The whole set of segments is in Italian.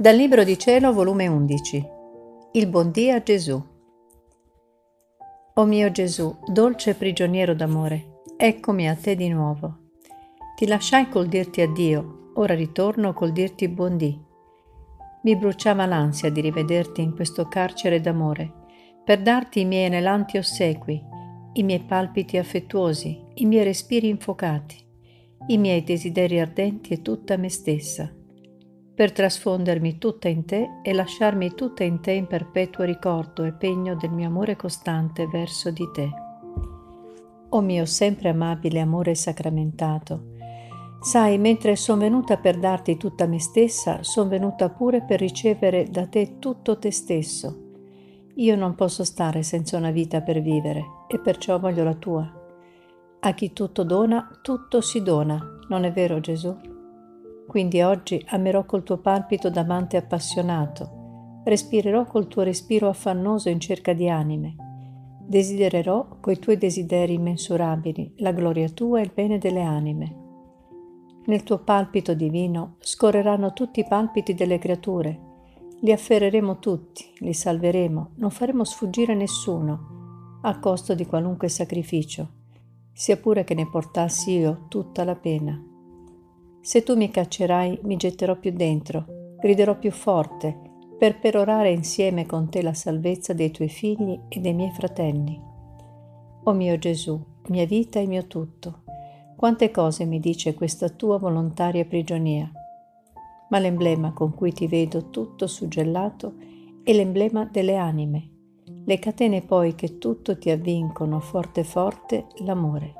Dal Libro di Cielo, volume 11. Il buon Dio a Gesù. O mio Gesù, dolce prigioniero d'amore, eccomi a te di nuovo. Ti lasciai col dirti addio, ora ritorno col dirti buon dì. Mi bruciava l'ansia di rivederti in questo carcere d'amore, per darti i miei anelanti ossequi, i miei palpiti affettuosi, i miei respiri infuocati, i miei desideri ardenti e tutta me stessa per trasfondermi tutta in te e lasciarmi tutta in te in perpetuo ricordo e pegno del mio amore costante verso di te. O mio sempre amabile amore sacramentato, sai, mentre sono venuta per darti tutta me stessa, sono venuta pure per ricevere da te tutto te stesso. Io non posso stare senza una vita per vivere e perciò voglio la tua. A chi tutto dona, tutto si dona, non è vero Gesù? Quindi oggi amerò col tuo palpito d'amante appassionato, respirerò col tuo respiro affannoso in cerca di anime, desidererò coi tuoi desideri immensurabili la gloria tua e il bene delle anime. Nel tuo palpito divino scorreranno tutti i palpiti delle creature, li afferreremo tutti, li salveremo, non faremo sfuggire nessuno, a costo di qualunque sacrificio, sia pure che ne portassi io tutta la pena. Se tu mi caccerai, mi getterò più dentro, griderò più forte, per perorare insieme con te la salvezza dei tuoi figli e dei miei fratelli. O mio Gesù, mia vita e mio tutto, quante cose mi dice questa tua volontaria prigionia. Ma l'emblema con cui ti vedo tutto suggellato è l'emblema delle anime, le catene poi che tutto ti avvincono forte forte l'amore.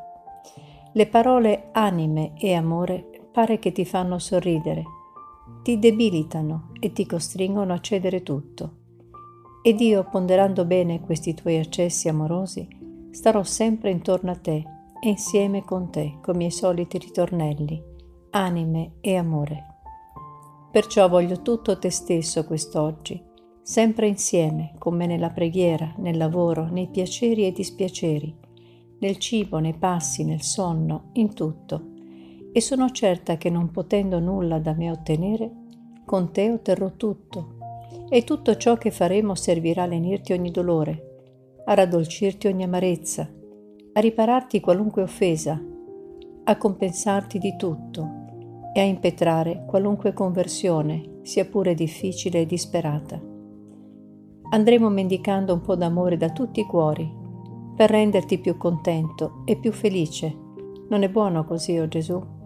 Le parole anime e amore pare che ti fanno sorridere, ti debilitano e ti costringono a cedere tutto. Ed io, ponderando bene questi tuoi accessi amorosi, starò sempre intorno a te e insieme con te, con i miei soliti ritornelli, anime e amore. Perciò voglio tutto te stesso quest'oggi, sempre insieme, con me nella preghiera, nel lavoro, nei piaceri e dispiaceri, nel cibo, nei passi, nel sonno, in tutto e sono certa che non potendo nulla da me ottenere, con te otterrò tutto, e tutto ciò che faremo servirà a lenirti ogni dolore, a raddolcirti ogni amarezza, a ripararti qualunque offesa, a compensarti di tutto e a impetrare qualunque conversione, sia pure difficile e disperata. Andremo mendicando un po' d'amore da tutti i cuori, per renderti più contento e più felice. Non è buono così, o oh Gesù?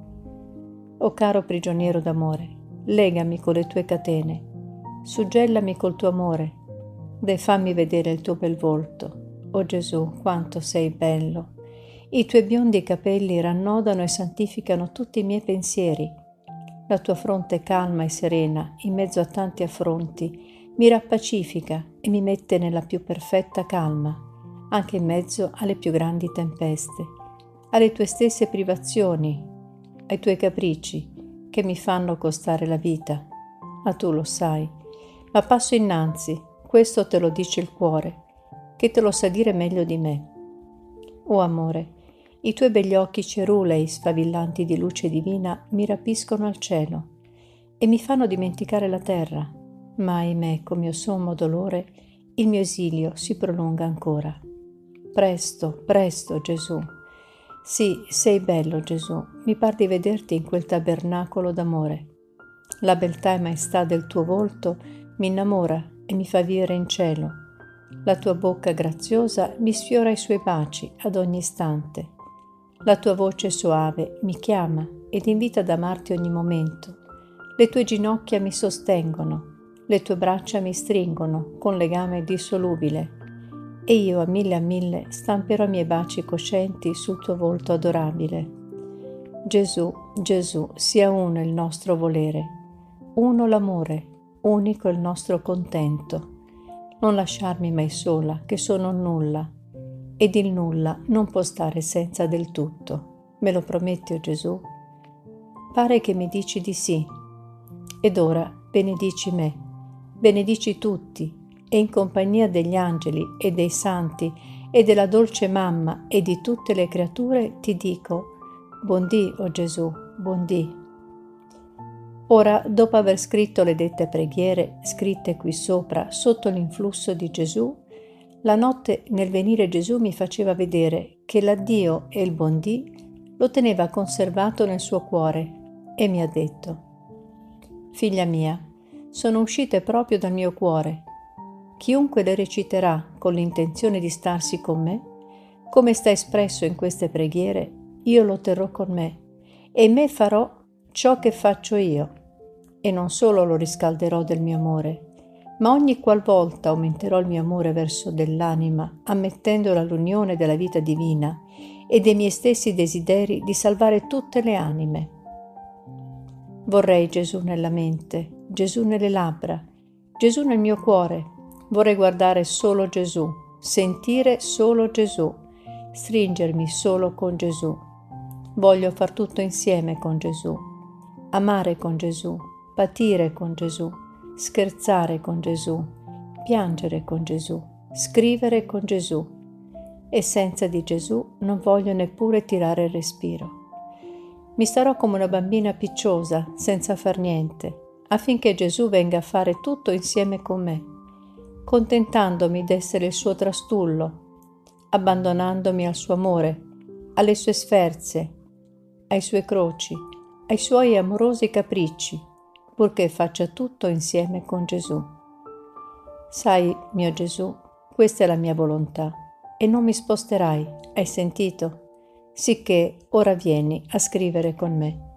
O caro prigioniero d'amore, legami con le tue catene, suggellami col tuo amore, e fammi vedere il tuo bel volto. O Gesù, quanto sei bello! I tuoi biondi capelli rannodano e santificano tutti i miei pensieri. La tua fronte calma e serena, in mezzo a tanti affronti, mi rappacifica e mi mette nella più perfetta calma, anche in mezzo alle più grandi tempeste, alle tue stesse privazioni, ai tuoi capricci che mi fanno costare la vita. Ma tu lo sai. Ma passo innanzi, questo te lo dice il cuore, che te lo sa dire meglio di me. O amore, i tuoi begli occhi cerulei, sfavillanti di luce divina, mi rapiscono al cielo e mi fanno dimenticare la terra. Ma ahimè, con mio sommo dolore, il mio esilio si prolunga ancora. Presto, presto, Gesù, sì, sei bello Gesù, mi par di vederti in quel tabernacolo d'amore. La beltà e maestà del tuo volto mi innamora e mi fa vivere in cielo. La tua bocca graziosa mi sfiora i suoi baci ad ogni istante. La tua voce soave mi chiama ed invita ad amarti ogni momento. Le tue ginocchia mi sostengono, le tue braccia mi stringono con legame dissolubile e io a mille a mille stamperò i miei baci coscienti sul tuo volto adorabile. Gesù, Gesù, sia uno il nostro volere, uno l'amore, unico il nostro contento. Non lasciarmi mai sola, che sono nulla, ed il nulla non può stare senza del tutto. Me lo prometti, o oh Gesù? Pare che mi dici di sì. Ed ora benedici me, benedici tutti, e in compagnia degli angeli e dei santi e della dolce mamma e di tutte le creature ti dico, buondì, o oh Gesù, buondì. Ora, dopo aver scritto le dette preghiere, scritte qui sopra, sotto l'influsso di Gesù, la notte nel venire Gesù mi faceva vedere che l'addio e il buon dì lo teneva conservato nel suo cuore e mi ha detto, Figlia mia, sono uscite proprio dal mio cuore. Chiunque le reciterà con l'intenzione di starsi con me, come sta espresso in queste preghiere, io lo terrò con me e me farò ciò che faccio io. E non solo lo riscalderò del mio amore, ma ogni qualvolta aumenterò il mio amore verso dell'anima, ammettendolo all'unione della vita divina e dei miei stessi desideri di salvare tutte le anime. Vorrei Gesù nella mente, Gesù nelle labbra, Gesù nel mio cuore. Vorrei guardare solo Gesù, sentire solo Gesù, stringermi solo con Gesù. Voglio far tutto insieme con Gesù, amare con Gesù, patire con Gesù scherzare con Gesù, piangere con Gesù, scrivere con Gesù e senza di Gesù non voglio neppure tirare il respiro. Mi starò come una bambina picciosa, senza far niente, affinché Gesù venga a fare tutto insieme con me, contentandomi d'essere il suo trastullo, abbandonandomi al suo amore, alle sue sferze, ai suoi croci, ai suoi amorosi capricci purché faccia tutto insieme con Gesù. Sai, mio Gesù, questa è la mia volontà e non mi sposterai, hai sentito? Sicché ora vieni a scrivere con me.